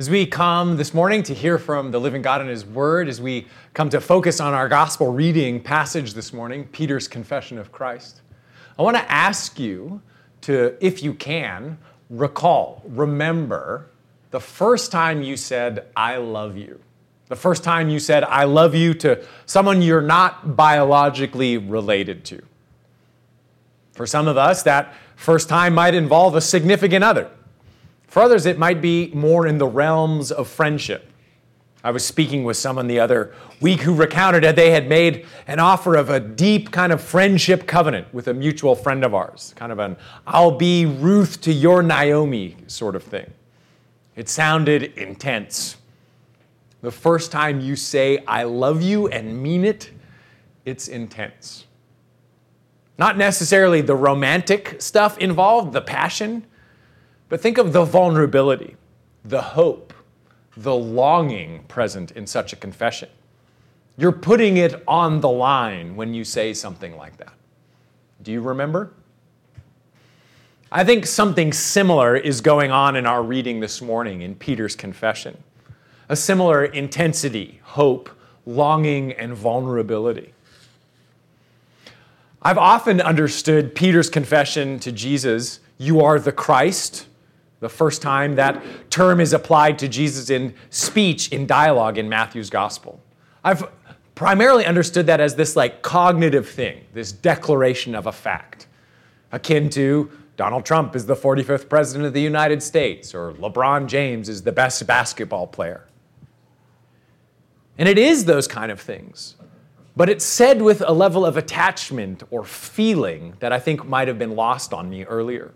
As we come this morning to hear from the living God and His Word, as we come to focus on our gospel reading passage this morning, Peter's Confession of Christ, I want to ask you to, if you can, recall, remember the first time you said, I love you. The first time you said, I love you to someone you're not biologically related to. For some of us, that first time might involve a significant other. For others, it might be more in the realms of friendship. I was speaking with someone the other week who recounted that they had made an offer of a deep kind of friendship covenant with a mutual friend of ours, kind of an I'll be Ruth to your Naomi sort of thing. It sounded intense. The first time you say, I love you and mean it, it's intense. Not necessarily the romantic stuff involved, the passion, but think of the vulnerability, the hope, the longing present in such a confession. You're putting it on the line when you say something like that. Do you remember? I think something similar is going on in our reading this morning in Peter's confession. A similar intensity, hope, longing, and vulnerability. I've often understood Peter's confession to Jesus, You are the Christ, the first time that term is applied to Jesus in speech, in dialogue in Matthew's gospel. I've primarily understood that as this like cognitive thing, this declaration of a fact, akin to Donald Trump is the 45th president of the United States or LeBron James is the best basketball player. And it is those kind of things. But it's said with a level of attachment or feeling that I think might have been lost on me earlier.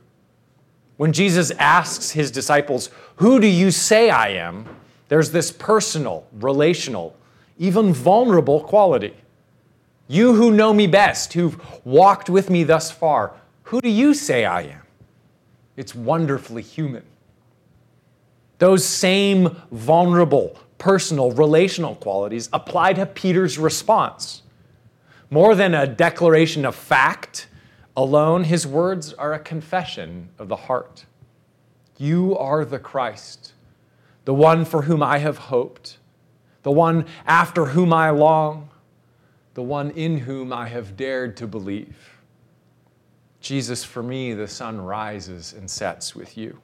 When Jesus asks his disciples, Who do you say I am? there's this personal, relational, even vulnerable quality. You who know me best, who've walked with me thus far, who do you say I am? It's wonderfully human. Those same vulnerable, personal, relational qualities apply to Peter's response. More than a declaration of fact, Alone, his words are a confession of the heart. You are the Christ, the one for whom I have hoped, the one after whom I long, the one in whom I have dared to believe. Jesus, for me, the sun rises and sets with you.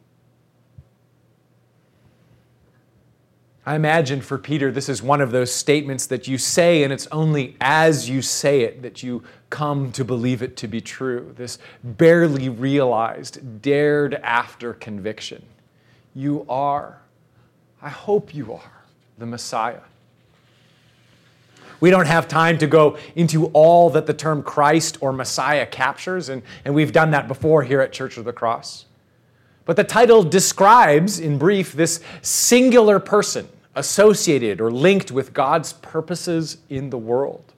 I imagine for Peter, this is one of those statements that you say, and it's only as you say it that you come to believe it to be true. This barely realized, dared after conviction. You are, I hope you are, the Messiah. We don't have time to go into all that the term Christ or Messiah captures, and, and we've done that before here at Church of the Cross. But the title describes, in brief, this singular person associated or linked with God's purposes in the world,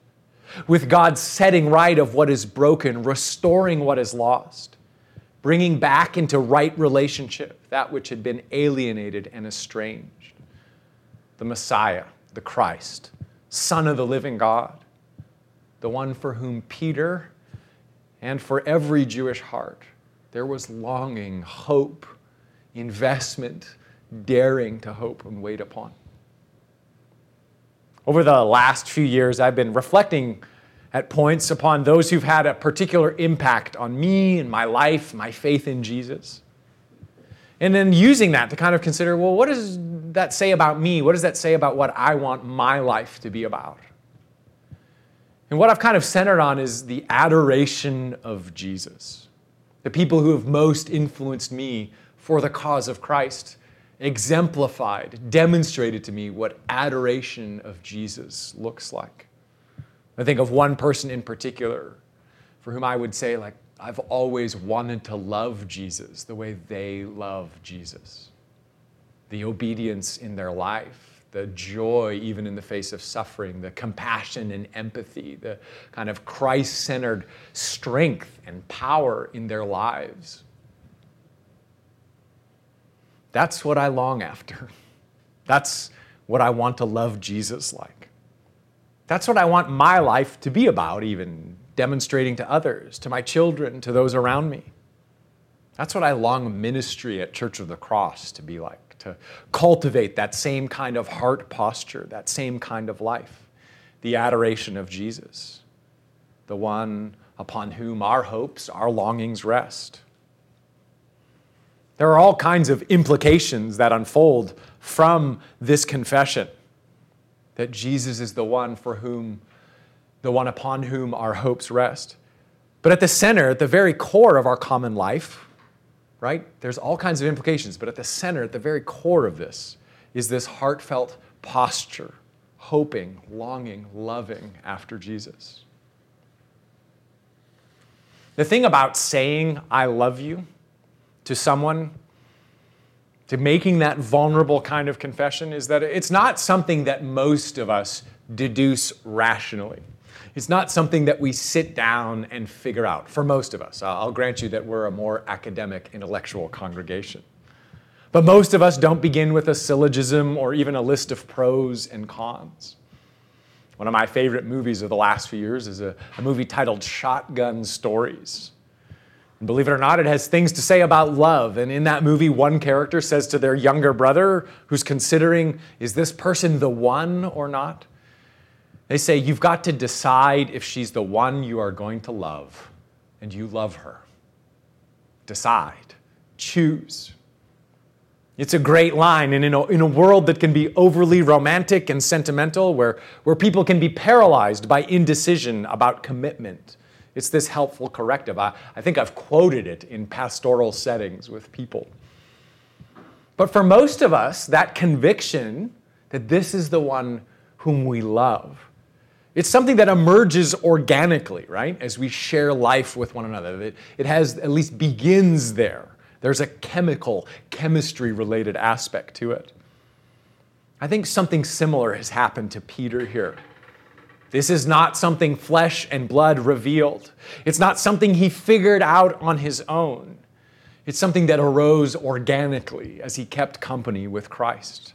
with God's setting right of what is broken, restoring what is lost, bringing back into right relationship that which had been alienated and estranged. The Messiah, the Christ, Son of the living God, the one for whom Peter and for every Jewish heart there was longing, hope, investment, daring to hope and wait upon. Over the last few years, I've been reflecting at points upon those who've had a particular impact on me and my life, my faith in Jesus. And then using that to kind of consider well, what does that say about me? What does that say about what I want my life to be about? And what I've kind of centered on is the adoration of Jesus the people who have most influenced me for the cause of Christ, exemplified, demonstrated to me what adoration of Jesus looks like. I think of one person in particular for whom I would say, like, I've always wanted to love Jesus the way they love Jesus. The obedience in their life, the joy, even in the face of suffering, the compassion and empathy, the kind of Christ centered strength and power in their lives. That's what I long after. That's what I want to love Jesus like. That's what I want my life to be about, even demonstrating to others, to my children, to those around me. That's what I long ministry at Church of the Cross to be like, to cultivate that same kind of heart posture, that same kind of life, the adoration of Jesus, the one upon whom our hopes, our longings rest. There are all kinds of implications that unfold from this confession that Jesus is the one for whom, the one upon whom our hopes rest. But at the center, at the very core of our common life, right, there's all kinds of implications, but at the center, at the very core of this, is this heartfelt posture, hoping, longing, loving after Jesus. The thing about saying, I love you to someone, to making that vulnerable kind of confession, is that it's not something that most of us deduce rationally. It's not something that we sit down and figure out for most of us. I'll grant you that we're a more academic, intellectual congregation. But most of us don't begin with a syllogism or even a list of pros and cons. One of my favorite movies of the last few years is a, a movie titled Shotgun Stories. And believe it or not, it has things to say about love. And in that movie, one character says to their younger brother, who's considering, is this person the one or not? They say, You've got to decide if she's the one you are going to love, and you love her. Decide, choose. It's a great line. And in a, in a world that can be overly romantic and sentimental, where, where people can be paralyzed by indecision about commitment, it's this helpful corrective. I, I think I've quoted it in pastoral settings with people. But for most of us, that conviction that this is the one whom we love, it's something that emerges organically, right? As we share life with one another. It, it has, at least begins there. There's a chemical, chemistry related aspect to it. I think something similar has happened to Peter here. This is not something flesh and blood revealed. It's not something he figured out on his own. It's something that arose organically as he kept company with Christ.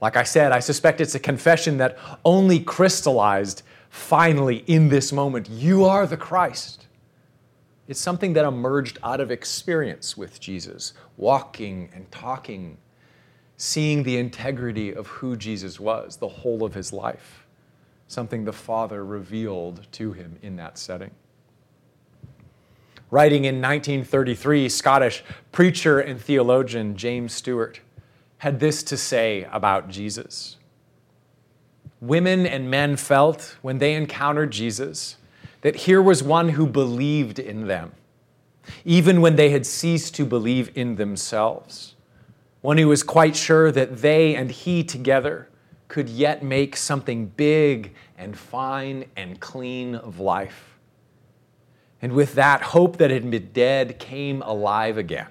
Like I said, I suspect it's a confession that only crystallized finally in this moment. You are the Christ. It's something that emerged out of experience with Jesus, walking and talking, seeing the integrity of who Jesus was, the whole of his life, something the Father revealed to him in that setting. Writing in 1933, Scottish preacher and theologian James Stewart had this to say about Jesus. Women and men felt when they encountered Jesus that here was one who believed in them, even when they had ceased to believe in themselves. One who was quite sure that they and he together could yet make something big and fine and clean of life. And with that, hope that had been dead came alive again.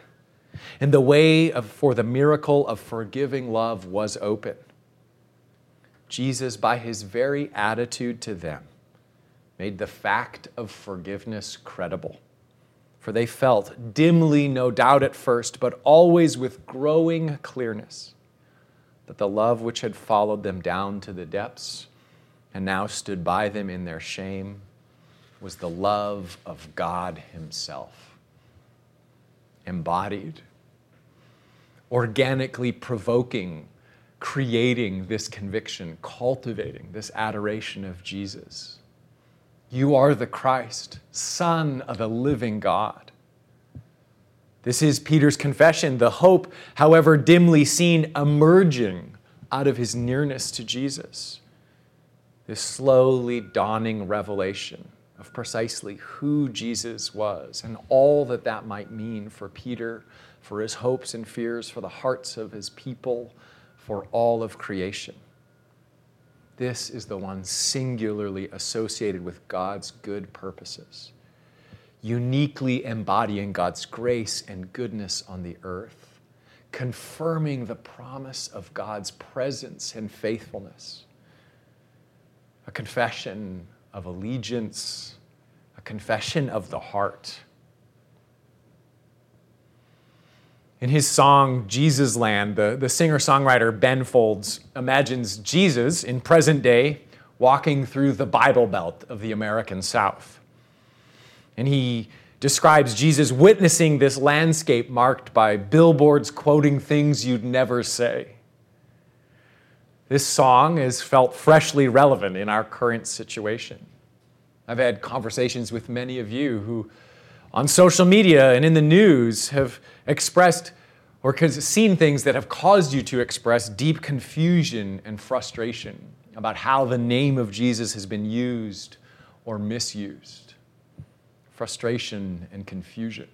And the way of, for the miracle of forgiving love was open. Jesus, by his very attitude to them, made the fact of forgiveness credible. For they felt, dimly no doubt at first, but always with growing clearness, that the love which had followed them down to the depths and now stood by them in their shame was the love of God Himself, embodied, organically provoking, creating this conviction, cultivating this adoration of Jesus you are the Christ, Son of the living God. This is Peter's confession, the hope, however dimly seen, emerging out of his nearness to Jesus. This slowly dawning revelation of precisely who Jesus was and all that that might mean for Peter, for his hopes and fears, for the hearts of his people, for all of creation. This is the one singularly associated with God's good purposes, uniquely embodying God's grace and goodness on the earth, confirming the promise of God's presence and faithfulness. A confession of allegiance, a confession of the heart In his song, Jesus Land, the, the singer songwriter Ben Folds imagines Jesus in present day walking through the Bible Belt of the American South. And he describes Jesus witnessing this landscape marked by billboards quoting things you'd never say. This song is felt freshly relevant in our current situation. I've had conversations with many of you who, on social media and in the news, have expressed or seen things that have caused you to express deep confusion and frustration about how the name of Jesus has been used or misused. Frustration and confusion.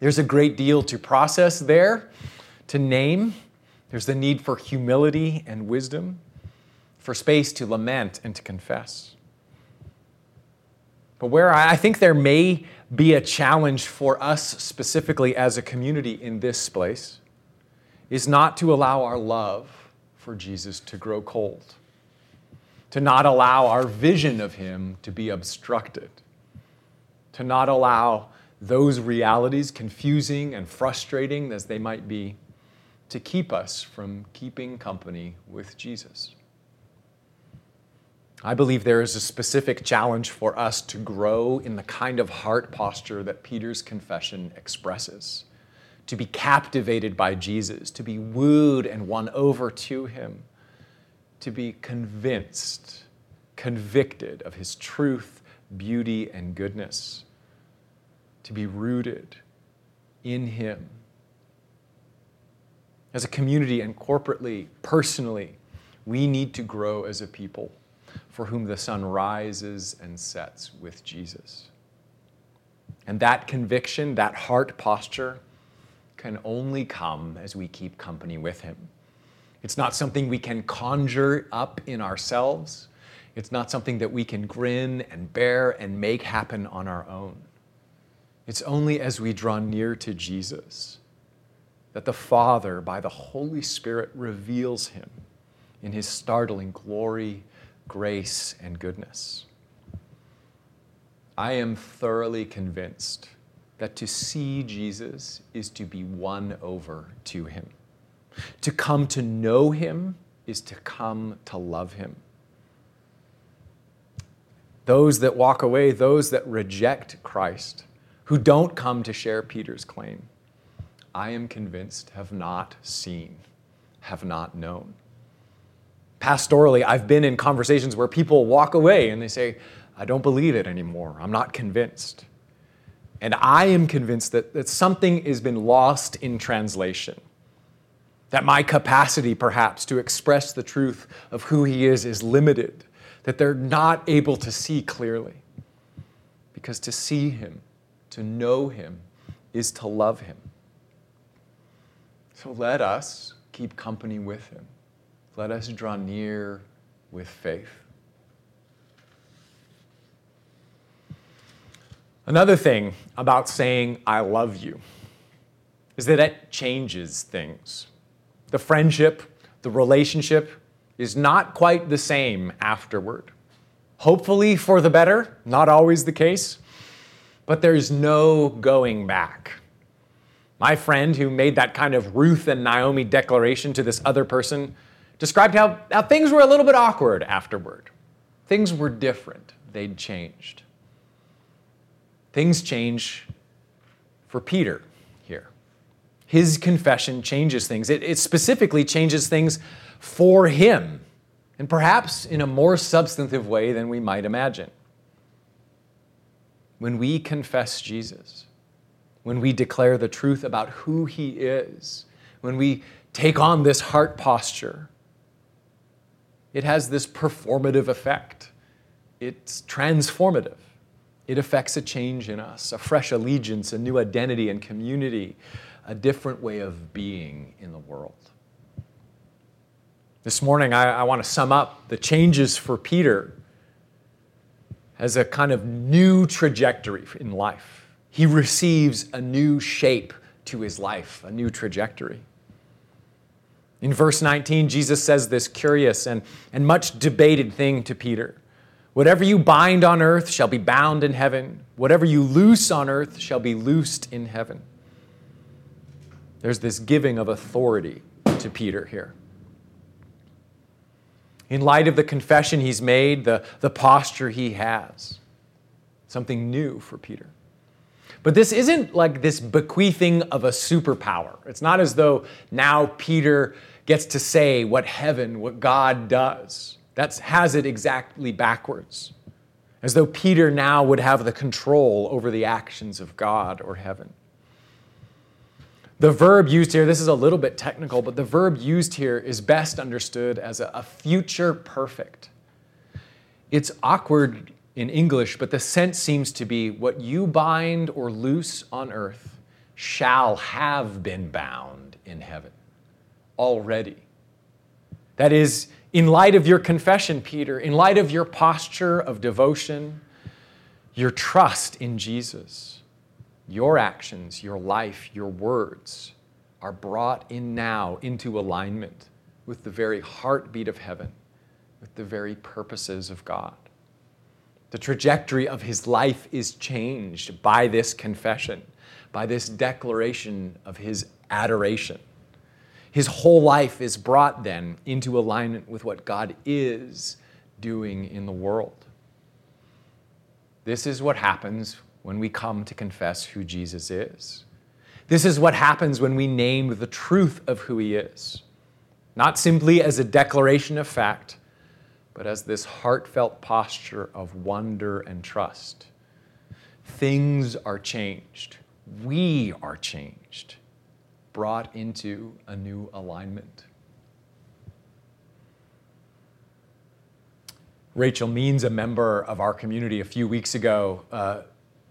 There's a great deal to process there, to name. There's the need for humility and wisdom, for space to lament and to confess. But where I think there may be a challenge for us specifically as a community in this place is not to allow our love for Jesus to grow cold, to not allow our vision of him to be obstructed, to not allow those realities, confusing and frustrating as they might be, to keep us from keeping company with Jesus. I believe there is a specific challenge for us to grow in the kind of heart posture that Peter's confession expresses. To be captivated by Jesus, to be wooed and won over to him, to be convinced, convicted of his truth, beauty, and goodness, to be rooted in him. As a community and corporately, personally, we need to grow as a people for whom the sun rises and sets with Jesus. And that conviction, that heart posture, can only come as we keep company with Him. It's not something we can conjure up in ourselves. It's not something that we can grin and bear and make happen on our own. It's only as we draw near to Jesus that the Father, by the Holy Spirit, reveals Him in His startling glory grace, and goodness. I am thoroughly convinced that to see Jesus is to be won over to him. To come to know him is to come to love him. Those that walk away, those that reject Christ, who don't come to share Peter's claim, I am convinced have not seen, have not known pastorally, I've been in conversations where people walk away and they say, I don't believe it anymore. I'm not convinced. And I am convinced that, that something has been lost in translation. That my capacity, perhaps, to express the truth of who He is is limited. That they're not able to see clearly. Because to see Him, to know Him, is to love Him. So let us keep company with Him let us draw near with faith. Another thing about saying, I love you, is that it changes things. The friendship, the relationship is not quite the same afterward. Hopefully for the better, not always the case, but there's no going back. My friend who made that kind of Ruth and Naomi declaration to this other person described how, how things were a little bit awkward afterward. Things were different, they'd changed. Things change for Peter here. His confession changes things. It, it specifically changes things for him, and perhaps in a more substantive way than we might imagine. When we confess Jesus, when we declare the truth about who he is, when we take on this heart posture it has this performative effect. It's transformative. It affects a change in us, a fresh allegiance, a new identity and community, a different way of being in the world. This morning, I, I want to sum up the changes for Peter as a kind of new trajectory in life. He receives a new shape to his life, a new trajectory. In verse 19, Jesus says this curious and, and much debated thing to Peter Whatever you bind on earth shall be bound in heaven, whatever you loose on earth shall be loosed in heaven. There's this giving of authority to Peter here. In light of the confession he's made, the, the posture he has, something new for Peter. But this isn't like this bequeathing of a superpower. It's not as though now Peter gets to say what heaven, what God does. That has it exactly backwards. As though Peter now would have the control over the actions of God or heaven. The verb used here, this is a little bit technical, but the verb used here is best understood as a, future perfect. It's awkward in English, but the sense seems to be what you bind or loose on earth shall have been bound in heaven already. That is, in light of your confession, Peter, in light of your posture of devotion, your trust in Jesus your actions, your life, your words are brought in now into alignment with the very heartbeat of heaven, with the very purposes of God. The trajectory of his life is changed by this confession, by this declaration of his adoration. His whole life is brought then into alignment with what God is doing in the world. This is what happens when we come to confess who Jesus is. This is what happens when we name the truth of who he is, not simply as a declaration of fact, but as this heartfelt posture of wonder and trust. Things are changed. We are changed, brought into a new alignment. Rachel Means, a member of our community a few weeks ago, uh,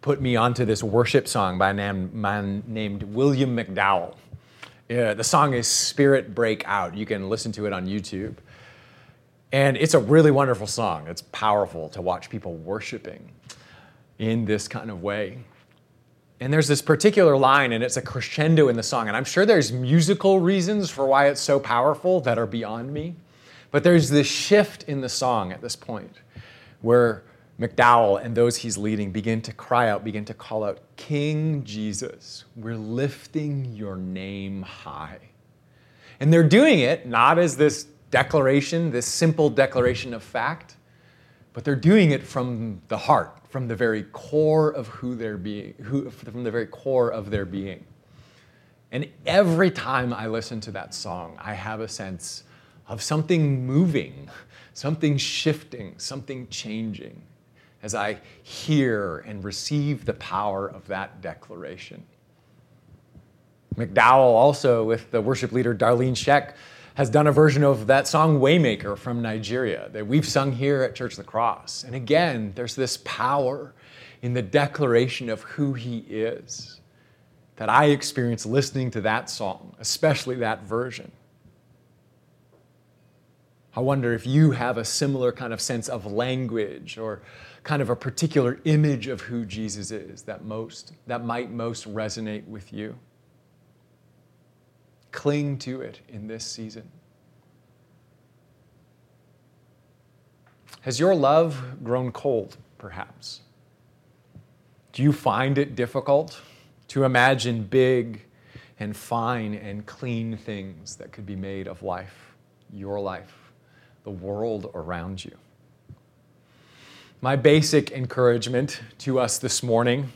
put me onto this worship song by a man named William McDowell. Yeah, the song is Spirit Break Out. You can listen to it on YouTube. And it's a really wonderful song. It's powerful to watch people worshiping in this kind of way. And there's this particular line, and it's a crescendo in the song. And I'm sure there's musical reasons for why it's so powerful that are beyond me. But there's this shift in the song at this point where McDowell and those he's leading begin to cry out, begin to call out, King Jesus, we're lifting your name high. And they're doing it not as this declaration, this simple declaration of fact, but they're doing it from the heart, from the very core of who they're being, who, from the very core of their being. And every time I listen to that song, I have a sense of something moving, something shifting, something changing as I hear and receive the power of that declaration. McDowell, also with the worship leader Darlene Zschech, has done a version of that song Waymaker from Nigeria that we've sung here at Church of the Cross. And again, there's this power in the declaration of who he is that I experience listening to that song, especially that version. I wonder if you have a similar kind of sense of language or kind of a particular image of who Jesus is that most that might most resonate with you. Cling to it in this season. Has your love grown cold, perhaps? Do you find it difficult to imagine big and fine and clean things that could be made of life, your life, the world around you? My basic encouragement to us this morning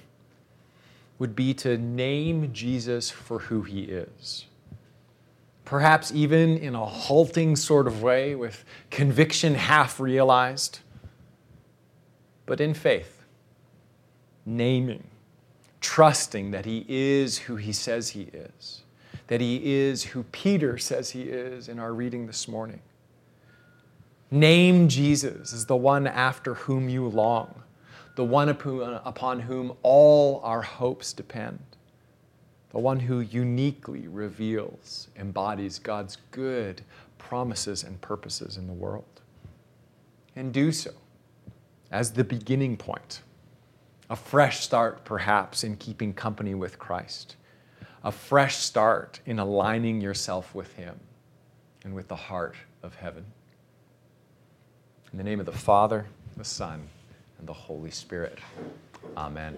would be to name Jesus for who he is. Perhaps even in a halting sort of way, with conviction half realized, but in faith, naming, trusting that he is who he says he is, that he is who Peter says he is in our reading this morning. Name Jesus as the one after whom you long, the one upon whom all our hopes depend, the one who uniquely reveals, embodies God's good promises and purposes in the world. And do so as the beginning point, a fresh start perhaps in keeping company with Christ, a fresh start in aligning yourself with Him and with the heart of heaven. In the name of the Father, the Son, and the Holy Spirit. Amen.